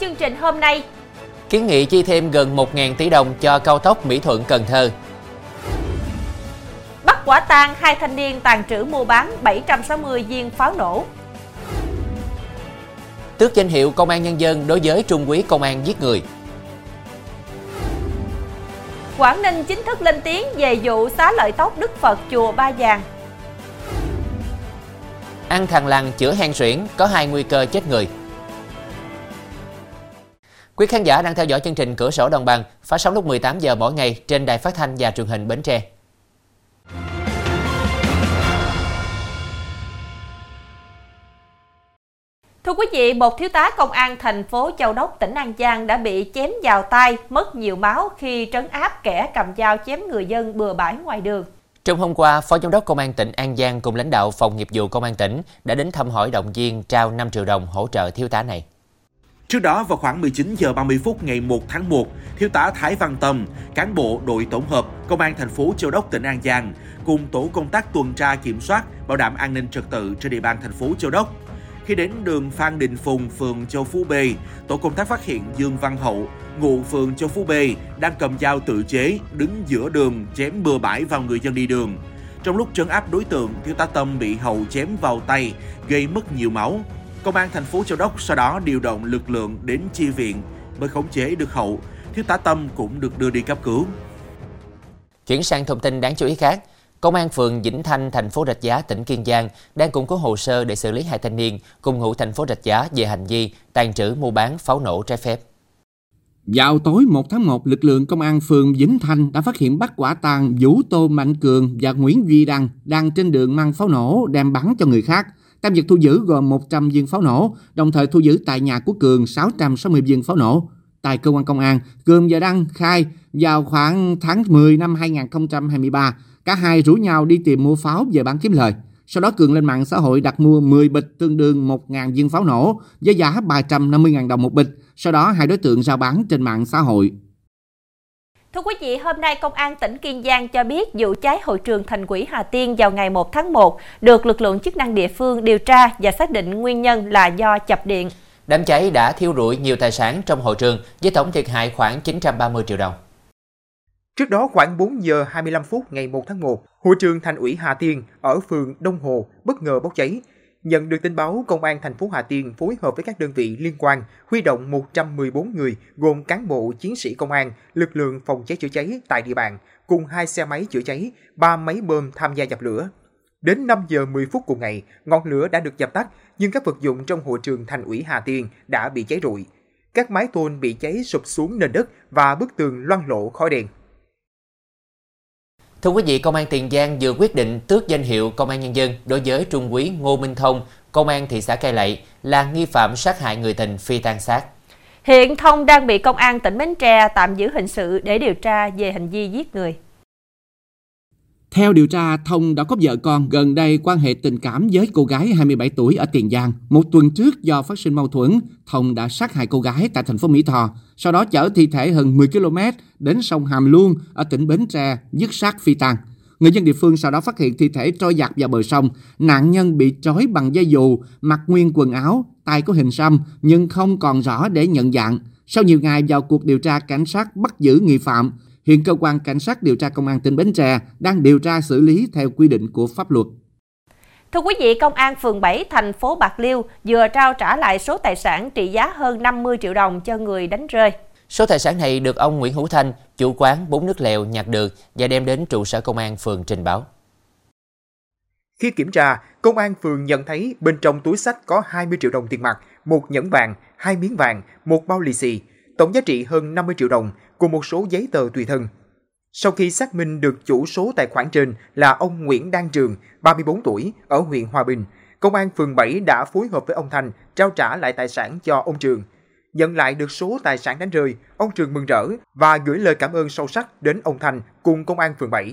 Trong chương trình hôm nay, kiến nghị chi thêm gần 1.000 tỷ đồng cho cao tốc Mỹ Thuận Cần Thơ. bắt quả tang hai thanh niên tàn trữ mua bán 760 viên pháo nổ. Tước danh hiệu Công an Nhân dân đối với Trung úy Công an giết người. Quảng Ninh chính thức lên tiếng về vụ xá lợi tóc Đức Phật chùa Ba Vàng. Ăn thằng lằn chữa hen suyễn có hai nguy cơ chết người. Quý khán giả đang theo dõi chương trình Cửa sổ Đồng bằng phát sóng lúc 18 giờ mỗi ngày trên đài phát thanh và truyền hình Bến Tre. Thưa quý vị, một thiếu tá công an thành phố Châu Đốc, tỉnh An Giang đã bị chém vào tay, mất nhiều máu khi trấn áp kẻ cầm dao chém người dân bừa bãi ngoài đường. Trong hôm qua, Phó Giám đốc Công an tỉnh An Giang cùng lãnh đạo Phòng nghiệp vụ Công an tỉnh đã đến thăm hỏi động viên trao 5 triệu đồng hỗ trợ thiếu tá này. Trước đó vào khoảng 19 giờ 30 phút ngày 1 tháng 1, thiếu tá Thái Văn Tâm, cán bộ đội tổng hợp Công an thành phố Châu Đốc tỉnh An Giang cùng tổ công tác tuần tra kiểm soát bảo đảm an ninh trật tự trên địa bàn thành phố Châu Đốc. Khi đến đường Phan Đình Phùng, phường Châu Phú B, tổ công tác phát hiện Dương Văn Hậu, ngụ phường Châu Phú B, đang cầm dao tự chế đứng giữa đường chém bừa bãi vào người dân đi đường. Trong lúc trấn áp đối tượng, thiếu tá Tâm bị Hậu chém vào tay, gây mất nhiều máu. Công an thành phố Châu Đốc sau đó điều động lực lượng đến chi viện mới khống chế được Hậu. Thiếu tá Tâm cũng được đưa đi cấp cứu. Chuyển sang thông tin đáng chú ý khác, Công an phường Vĩnh Thanh, thành phố Rạch Giá, tỉnh Kiên Giang đang củng cố hồ sơ để xử lý hai thanh niên cùng ngụ thành phố Rạch Giá về hành vi tàn trữ mua bán pháo nổ trái phép. Vào tối 1 tháng 1, lực lượng công an phường Vĩnh Thanh đã phát hiện bắt quả tang Vũ Tô Mạnh Cường và Nguyễn Duy Đăng đang trên đường mang pháo nổ đem bắn cho người khác. Tam vật thu giữ gồm 100 viên pháo nổ, đồng thời thu giữ tại nhà của Cường 660 viên pháo nổ. Tại cơ quan công an, Cường và Đăng khai vào khoảng tháng 10 năm 2023, cả hai rủ nhau đi tìm mua pháo về bán kiếm lời. Sau đó Cường lên mạng xã hội đặt mua 10 bịch tương đương 1.000 viên pháo nổ với giá 350.000 đồng một bịch. Sau đó hai đối tượng giao bán trên mạng xã hội. Thưa quý vị, hôm nay Công an tỉnh Kiên Giang cho biết vụ cháy hội trường Thành quỹ Hà Tiên vào ngày 1 tháng 1 được lực lượng chức năng địa phương điều tra và xác định nguyên nhân là do chập điện. Đám cháy đã thiêu rụi nhiều tài sản trong hội trường với tổng thiệt hại khoảng 930 triệu đồng. Trước đó khoảng 4 giờ 25 phút ngày 1 tháng 1, hội trường Thành ủy Hà Tiên ở phường Đông Hồ bất ngờ bốc cháy. Nhận được tin báo, Công an thành phố Hà Tiên phối hợp với các đơn vị liên quan huy động 114 người gồm cán bộ, chiến sĩ công an, lực lượng phòng cháy chữa cháy tại địa bàn cùng hai xe máy chữa cháy, ba máy bơm tham gia dập lửa. Đến 5 giờ 10 phút cùng ngày, ngọn lửa đã được dập tắt, nhưng các vật dụng trong hội trường Thành ủy Hà Tiên đã bị cháy rụi. Các mái tôn bị cháy sụp xuống nền đất và bức tường loang lộ khói đen. Thưa quý vị, Công an Tiền Giang vừa quyết định tước danh hiệu Công an Nhân dân đối với Trung úy Ngô Minh Thông, Công an thị xã Cai Lậy là nghi phạm sát hại người tình phi tan xác. Hiện Thông đang bị Công an tỉnh Bến Tre tạm giữ hình sự để điều tra về hành vi giết người. Theo điều tra, Thông đã có vợ con gần đây quan hệ tình cảm với cô gái 27 tuổi ở Tiền Giang. Một tuần trước do phát sinh mâu thuẫn, Thông đã sát hại cô gái tại thành phố Mỹ Tho, sau đó chở thi thể hơn 10 km đến sông Hàm Luông ở tỉnh Bến Tre, dứt xác phi tang. Người dân địa phương sau đó phát hiện thi thể trôi giặt vào bờ sông. Nạn nhân bị trói bằng dây dù, mặc nguyên quần áo, tay có hình xăm nhưng không còn rõ để nhận dạng. Sau nhiều ngày vào cuộc điều tra, cảnh sát bắt giữ nghi phạm. Hiện cơ quan cảnh sát điều tra công an tỉnh Bến Tre đang điều tra xử lý theo quy định của pháp luật. Thưa quý vị, Công an phường 7 thành phố Bạc Liêu vừa trao trả lại số tài sản trị giá hơn 50 triệu đồng cho người đánh rơi. Số tài sản này được ông Nguyễn Hữu Thanh, chủ quán bún nước lèo nhặt được và đem đến trụ sở công an phường trình báo. Khi kiểm tra, công an phường nhận thấy bên trong túi sách có 20 triệu đồng tiền mặt, một nhẫn vàng, hai miếng vàng, một bao lì xì, tổng giá trị hơn 50 triệu đồng cùng một số giấy tờ tùy thân. Sau khi xác minh được chủ số tài khoản trên là ông Nguyễn Đăng Trường, 34 tuổi, ở huyện Hòa Bình, Công an phường 7 đã phối hợp với ông Thành trao trả lại tài sản cho ông Trường. Nhận lại được số tài sản đánh rơi, ông Trường mừng rỡ và gửi lời cảm ơn sâu sắc đến ông Thành cùng Công an phường 7.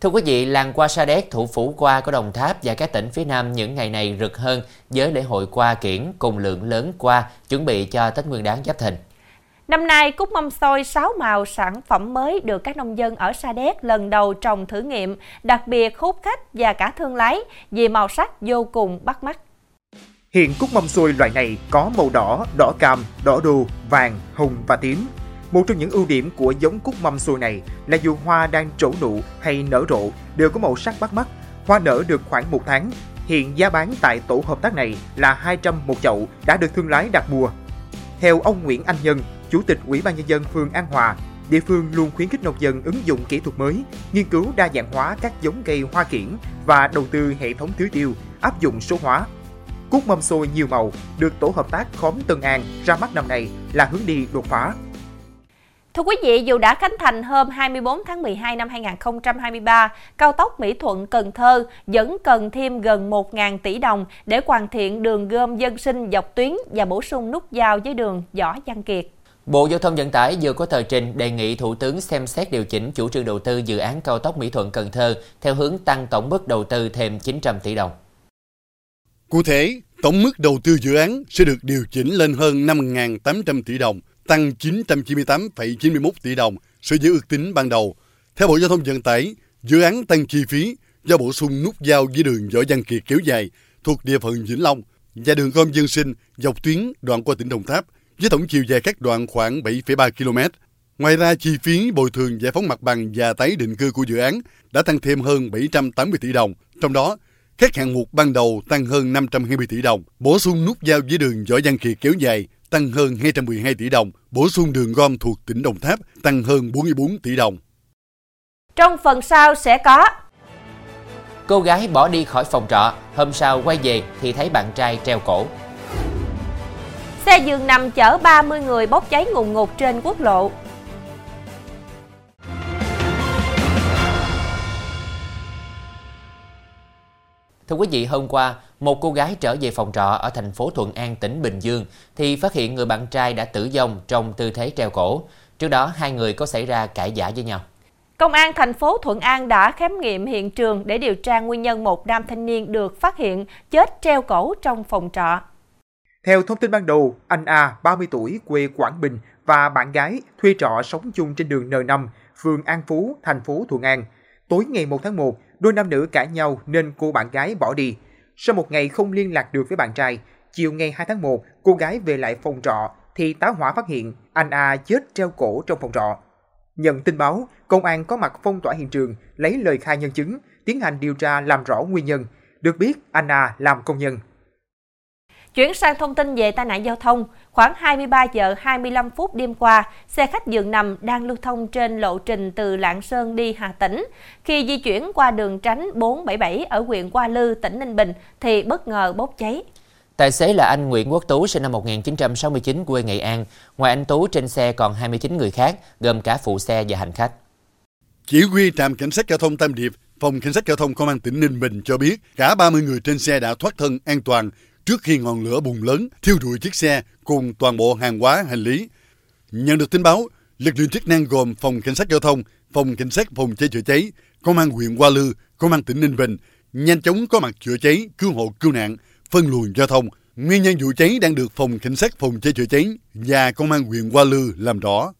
Thưa quý vị, làng qua Sa Đéc, thủ phủ qua của Đồng Tháp và các tỉnh phía Nam những ngày này rực hơn với lễ hội qua kiển cùng lượng lớn qua chuẩn bị cho Tết Nguyên đán Giáp Thìn. Năm nay, cúc mâm xôi 6 màu sản phẩm mới được các nông dân ở Sa Đéc lần đầu trồng thử nghiệm, đặc biệt hút khách và cả thương lái vì màu sắc vô cùng bắt mắt. Hiện cúc mâm xôi loại này có màu đỏ, đỏ cam, đỏ đô, vàng, hồng và tím. Một trong những ưu điểm của giống cúc mâm xôi này là dù hoa đang trổ nụ hay nở rộ đều có màu sắc bắt mắt. Hoa nở được khoảng một tháng. Hiện giá bán tại tổ hợp tác này là 200 một chậu đã được thương lái đặt mua. Theo ông Nguyễn Anh Nhân, Chủ tịch Ủy ban Nhân dân phường An Hòa, địa phương luôn khuyến khích nông dân ứng dụng kỹ thuật mới, nghiên cứu đa dạng hóa các giống cây hoa kiển và đầu tư hệ thống tưới tiêu, áp dụng số hóa. Cúc mâm xôi nhiều màu được tổ hợp tác khóm Tân An ra mắt năm nay là hướng đi đột phá. Thưa quý vị, dù đã khánh thành hôm 24 tháng 12 năm 2023, cao tốc Mỹ Thuận Cần Thơ vẫn cần thêm gần 1.000 tỷ đồng để hoàn thiện đường gom dân sinh dọc tuyến và bổ sung nút giao với đường Võ Văn Kiệt. Bộ Giao thông Vận tải vừa có tờ trình đề nghị Thủ tướng xem xét điều chỉnh chủ trương đầu tư dự án cao tốc Mỹ Thuận Cần Thơ theo hướng tăng tổng mức đầu tư thêm 900 tỷ đồng. Cụ thể, tổng mức đầu tư dự án sẽ được điều chỉnh lên hơn 5.800 tỷ đồng, tăng 998,91 tỷ đồng so với ước tính ban đầu. Theo Bộ Giao thông Vận tải, dự án tăng chi phí do bổ sung nút giao với đường Võ Văn Kiệt kéo dài thuộc địa phận Vĩnh Long và đường gom dân sinh dọc tuyến đoạn qua tỉnh Đồng Tháp với tổng chiều dài các đoạn khoảng 7,3 km. Ngoài ra, chi phí bồi thường giải phóng mặt bằng và tái định cư của dự án đã tăng thêm hơn 780 tỷ đồng. Trong đó, các hạng mục ban đầu tăng hơn 520 tỷ đồng, bổ sung nút giao với đường Võ Văn Kiệt kéo dài tăng hơn 212 tỷ đồng, bổ sung đường gom thuộc tỉnh Đồng Tháp tăng hơn 44 tỷ đồng. Trong phần sau sẽ có Cô gái bỏ đi khỏi phòng trọ, hôm sau quay về thì thấy bạn trai treo cổ. Xe giường nằm chở 30 người bốc cháy ngùn ngụt trên quốc lộ. Thưa quý vị, hôm qua, một cô gái trở về phòng trọ ở thành phố Thuận An, tỉnh Bình Dương thì phát hiện người bạn trai đã tử vong trong tư thế treo cổ. Trước đó, hai người có xảy ra cãi giả với nhau. Công an thành phố Thuận An đã khám nghiệm hiện trường để điều tra nguyên nhân một nam thanh niên được phát hiện chết treo cổ trong phòng trọ. Theo thông tin ban đầu, anh A, 30 tuổi, quê Quảng Bình và bạn gái thuê trọ sống chung trên đường N5, phường An Phú, thành phố Thuận An. Tối ngày 1 tháng 1, đôi nam nữ cãi nhau nên cô bạn gái bỏ đi. Sau một ngày không liên lạc được với bạn trai, chiều ngày 2 tháng 1, cô gái về lại phòng trọ thì tá hỏa phát hiện anh A chết treo cổ trong phòng trọ. Nhận tin báo, công an có mặt phong tỏa hiện trường, lấy lời khai nhân chứng, tiến hành điều tra làm rõ nguyên nhân. Được biết, anh A làm công nhân. Chuyển sang thông tin về tai nạn giao thông, khoảng 23 giờ 25 phút đêm qua, xe khách giường nằm đang lưu thông trên lộ trình từ Lạng Sơn đi Hà Tĩnh. Khi di chuyển qua đường tránh 477 ở huyện Hoa Lư, tỉnh Ninh Bình thì bất ngờ bốc cháy. Tài xế là anh Nguyễn Quốc Tú sinh năm 1969 quê Nghệ An. Ngoài anh Tú trên xe còn 29 người khác, gồm cả phụ xe và hành khách. Chỉ huy trạm cảnh sát giao thông Tam Điệp, phòng cảnh sát giao thông công an tỉnh Ninh Bình cho biết cả 30 người trên xe đã thoát thân an toàn trước khi ngọn lửa bùng lớn thiêu rụi chiếc xe cùng toàn bộ hàng hóa hành lý. Nhận được tin báo, lực lượng chức năng gồm phòng cảnh sát giao thông, phòng cảnh sát phòng cháy chữa cháy, công an huyện Hoa Lư, công an tỉnh Ninh Bình nhanh chóng có mặt chữa cháy, cứu hộ cứu nạn, phân luồng giao thông. Nguyên nhân vụ cháy đang được phòng cảnh sát phòng cháy chữa cháy và công an huyện Hoa Lư làm rõ.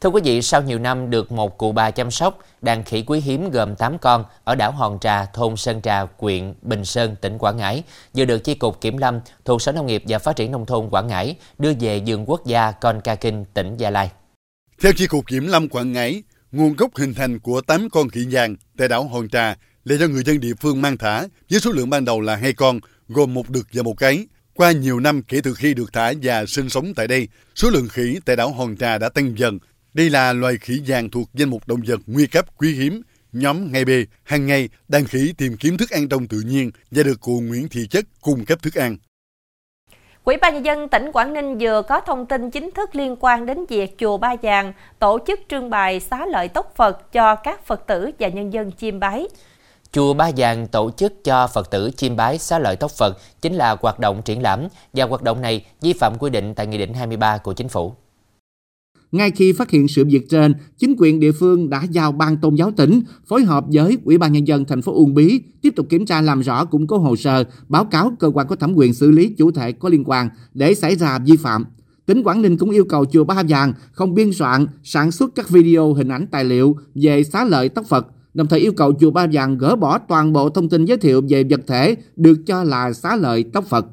Thưa quý vị, sau nhiều năm được một cụ bà chăm sóc, đàn khỉ quý hiếm gồm 8 con ở đảo Hòn Trà, thôn Sơn Trà, huyện Bình Sơn, tỉnh Quảng Ngãi, vừa được Chi cục Kiểm lâm thuộc Sở Nông nghiệp và Phát triển Nông thôn Quảng Ngãi đưa về vườn quốc gia Con Ca Kinh, tỉnh Gia Lai. Theo Chi cục Kiểm lâm Quảng Ngãi, nguồn gốc hình thành của 8 con khỉ vàng tại đảo Hòn Trà là do người dân địa phương mang thả với số lượng ban đầu là hai con, gồm một đực và một cái. Qua nhiều năm kể từ khi được thả và sinh sống tại đây, số lượng khỉ tại đảo Hòn Trà đã tăng dần đây là loài khỉ vàng thuộc danh mục động vật nguy cấp quý hiếm. Nhóm ngày b hàng ngày đàn khỉ tìm kiếm thức ăn trong tự nhiên và được cụ Nguyễn Thị Chất cung cấp thức ăn. Ủy ban nhân dân tỉnh Quảng Ninh vừa có thông tin chính thức liên quan đến việc chùa Ba Vàng tổ chức trưng bày xá lợi tốc Phật cho các Phật tử và nhân dân chiêm bái. Chùa Ba Vàng tổ chức cho Phật tử chiêm bái xá lợi tốc Phật chính là hoạt động triển lãm và hoạt động này vi phạm quy định tại Nghị định 23 của Chính phủ. Ngay khi phát hiện sự việc trên, chính quyền địa phương đã giao ban tôn giáo tỉnh phối hợp với Ủy ban nhân dân thành phố Uông Bí tiếp tục kiểm tra làm rõ củng cố hồ sơ, báo cáo cơ quan có thẩm quyền xử lý chủ thể có liên quan để xảy ra vi phạm. Tỉnh Quảng Ninh cũng yêu cầu chùa Ba Vàng không biên soạn, sản xuất các video, hình ảnh tài liệu về xá lợi tóc Phật, đồng thời yêu cầu chùa Ba Vàng gỡ bỏ toàn bộ thông tin giới thiệu về vật thể được cho là xá lợi tóc Phật.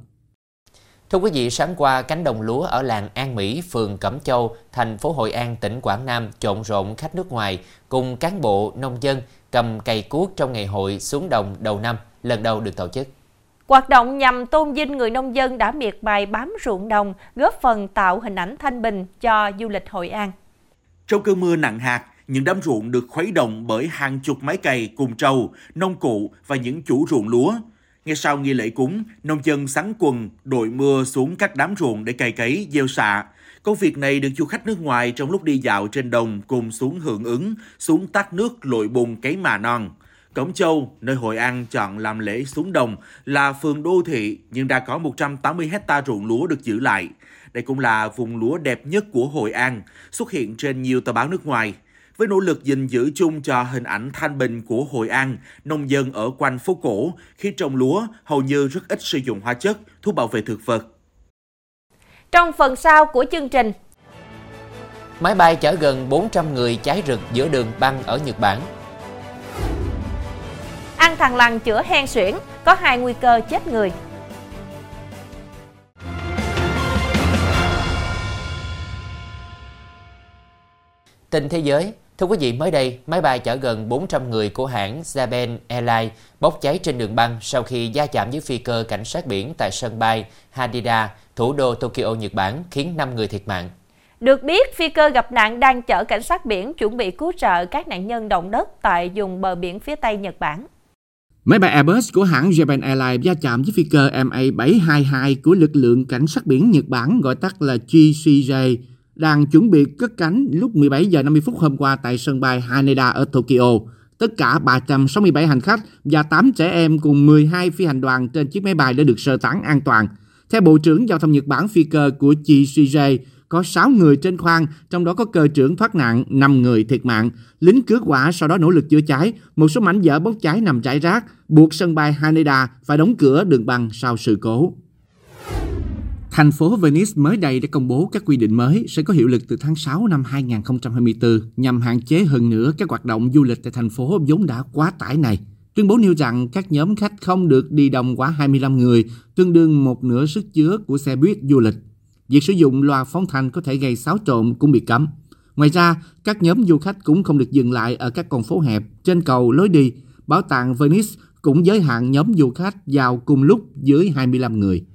Thưa quý vị, sáng qua cánh đồng lúa ở làng An Mỹ, phường Cẩm Châu, thành phố Hội An, tỉnh Quảng Nam trộn rộn khách nước ngoài cùng cán bộ nông dân cầm cày cuốc trong ngày hội xuống đồng đầu năm lần đầu được tổ chức. Hoạt động nhằm tôn vinh người nông dân đã miệt mài bám ruộng đồng, góp phần tạo hình ảnh thanh bình cho du lịch Hội An. Trong cơn mưa nặng hạt, những đám ruộng được khuấy động bởi hàng chục máy cày cùng trâu, nông cụ và những chủ ruộng lúa. Ngay sau nghi lễ cúng, nông dân sắn quần, đội mưa xuống các đám ruộng để cày cấy, gieo xạ. Công việc này được du khách nước ngoài trong lúc đi dạo trên đồng cùng xuống hưởng ứng, xuống tát nước lội bùn cấy mà non. Cổng Châu, nơi Hội An chọn làm lễ xuống đồng, là phường đô thị nhưng đã có 180 hecta ruộng lúa được giữ lại. Đây cũng là vùng lúa đẹp nhất của Hội An, xuất hiện trên nhiều tờ báo nước ngoài. Với nỗ lực gìn giữ chung cho hình ảnh thanh bình của Hội An, nông dân ở quanh phố cổ khi trồng lúa hầu như rất ít sử dụng hóa chất, thuốc bảo vệ thực vật. Trong phần sau của chương trình, Máy bay chở gần 400 người cháy rực giữa đường băng ở Nhật Bản. ăn thằng lằn chữa hen suyễn, có hai nguy cơ chết người. Tin thế giới, thưa quý vị, mới đây, máy bay chở gần 400 người của hãng Japan Airlines bốc cháy trên đường băng sau khi va chạm với phi cơ cảnh sát biển tại sân bay Haneda, thủ đô Tokyo, Nhật Bản, khiến 5 người thiệt mạng. Được biết, phi cơ gặp nạn đang chở cảnh sát biển chuẩn bị cứu trợ các nạn nhân động đất tại vùng bờ biển phía Tây Nhật Bản. Máy bay Airbus của hãng Japan Airlines va chạm với phi cơ MA722 của lực lượng cảnh sát biển Nhật Bản gọi tắt là GCJ đang chuẩn bị cất cánh lúc 17 giờ 50 phút hôm qua tại sân bay Haneda ở Tokyo. Tất cả 367 hành khách và 8 trẻ em cùng 12 phi hành đoàn trên chiếc máy bay đã được sơ tán an toàn. Theo Bộ trưởng Giao thông Nhật Bản, phi cơ của GCJ có 6 người trên khoang, trong đó có cơ trưởng thoát nạn, 5 người thiệt mạng. Lính cứu hỏa sau đó nỗ lực chữa cháy, một số mảnh vỡ bốc cháy nằm rải rác, buộc sân bay Haneda phải đóng cửa đường băng sau sự cố. Thành phố Venice mới đây đã công bố các quy định mới sẽ có hiệu lực từ tháng 6 năm 2024 nhằm hạn chế hơn nữa các hoạt động du lịch tại thành phố vốn đã quá tải này. Tuyên bố nêu rằng các nhóm khách không được đi đông quá 25 người, tương đương một nửa sức chứa của xe buýt du lịch. Việc sử dụng loa phóng thanh có thể gây xáo trộn cũng bị cấm. Ngoài ra, các nhóm du khách cũng không được dừng lại ở các con phố hẹp, trên cầu, lối đi. Bảo tàng Venice cũng giới hạn nhóm du khách vào cùng lúc dưới 25 người.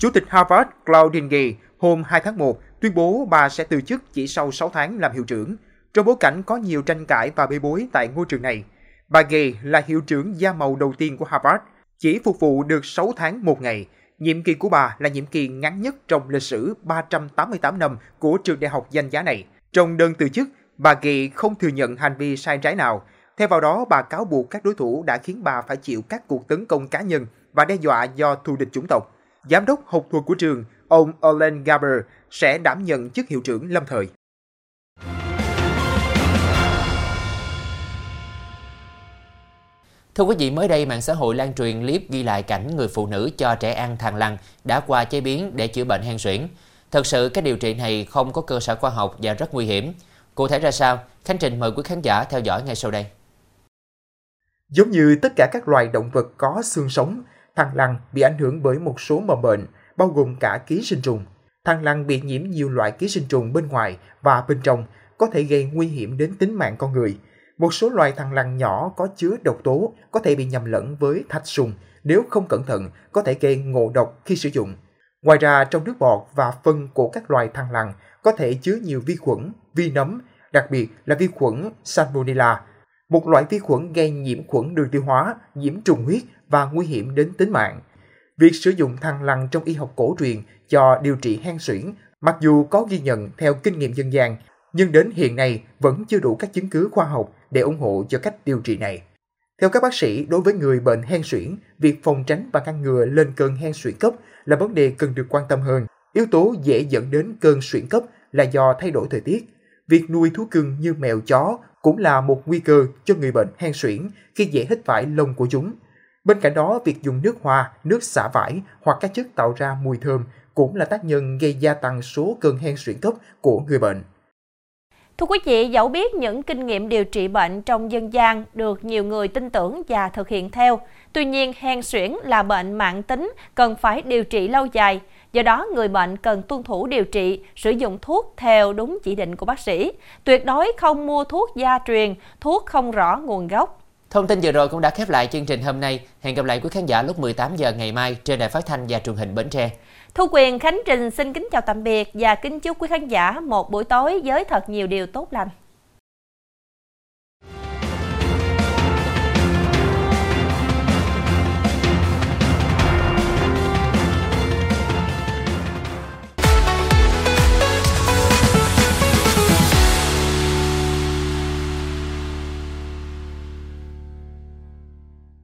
Chủ tịch Harvard Claudine Gay hôm 2 tháng 1 tuyên bố bà sẽ từ chức chỉ sau 6 tháng làm hiệu trưởng, trong bối cảnh có nhiều tranh cãi và bê bối tại ngôi trường này. Bà Gay là hiệu trưởng da màu đầu tiên của Harvard, chỉ phục vụ được 6 tháng một ngày. Nhiệm kỳ của bà là nhiệm kỳ ngắn nhất trong lịch sử 388 năm của trường đại học danh giá này. Trong đơn từ chức, bà Gay không thừa nhận hành vi sai trái nào. Theo vào đó, bà cáo buộc các đối thủ đã khiến bà phải chịu các cuộc tấn công cá nhân và đe dọa do thù địch chủng tộc. Giám đốc học thuật của trường, ông Olen Gaber, sẽ đảm nhận chức hiệu trưởng lâm thời. Thưa quý vị, mới đây mạng xã hội lan truyền clip ghi lại cảnh người phụ nữ cho trẻ ăn thằng lằn đã qua chế biến để chữa bệnh hen suyễn. Thật sự cách điều trị này không có cơ sở khoa học và rất nguy hiểm. Cụ thể ra sao? Khánh Trình mời quý khán giả theo dõi ngay sau đây. Giống như tất cả các loài động vật có xương sống, thằn lằn bị ảnh hưởng bởi một số mầm bệnh, bao gồm cả ký sinh trùng. Thằn lằn bị nhiễm nhiều loại ký sinh trùng bên ngoài và bên trong có thể gây nguy hiểm đến tính mạng con người. Một số loài thằn lằn nhỏ có chứa độc tố có thể bị nhầm lẫn với thạch sùng, nếu không cẩn thận có thể gây ngộ độc khi sử dụng. Ngoài ra trong nước bọt và phân của các loài thằn lằn có thể chứa nhiều vi khuẩn, vi nấm, đặc biệt là vi khuẩn Salmonella, một loại vi khuẩn gây nhiễm khuẩn đường tiêu hóa, nhiễm trùng huyết và nguy hiểm đến tính mạng. Việc sử dụng thằn lằn trong y học cổ truyền cho điều trị hen suyễn mặc dù có ghi nhận theo kinh nghiệm dân gian, nhưng đến hiện nay vẫn chưa đủ các chứng cứ khoa học để ủng hộ cho cách điều trị này. Theo các bác sĩ, đối với người bệnh hen suyễn, việc phòng tránh và ngăn ngừa lên cơn hen suyễn cấp là vấn đề cần được quan tâm hơn. Yếu tố dễ dẫn đến cơn suyễn cấp là do thay đổi thời tiết. Việc nuôi thú cưng như mèo chó cũng là một nguy cơ cho người bệnh hen suyễn khi dễ hít phải lông của chúng. Bên cạnh đó, việc dùng nước hoa, nước xả vải hoặc các chất tạo ra mùi thơm cũng là tác nhân gây gia tăng số cơn hen suyễn cấp của người bệnh. Thưa quý vị, dẫu biết những kinh nghiệm điều trị bệnh trong dân gian được nhiều người tin tưởng và thực hiện theo, tuy nhiên hen suyễn là bệnh mạng tính cần phải điều trị lâu dài. Do đó, người bệnh cần tuân thủ điều trị, sử dụng thuốc theo đúng chỉ định của bác sĩ. Tuyệt đối không mua thuốc gia truyền, thuốc không rõ nguồn gốc. Thông tin vừa rồi cũng đã khép lại chương trình hôm nay. Hẹn gặp lại quý khán giả lúc 18 giờ ngày mai trên đài phát thanh và truyền hình Bến Tre. Thu Quyền Khánh Trình xin kính chào tạm biệt và kính chúc quý khán giả một buổi tối với thật nhiều điều tốt lành.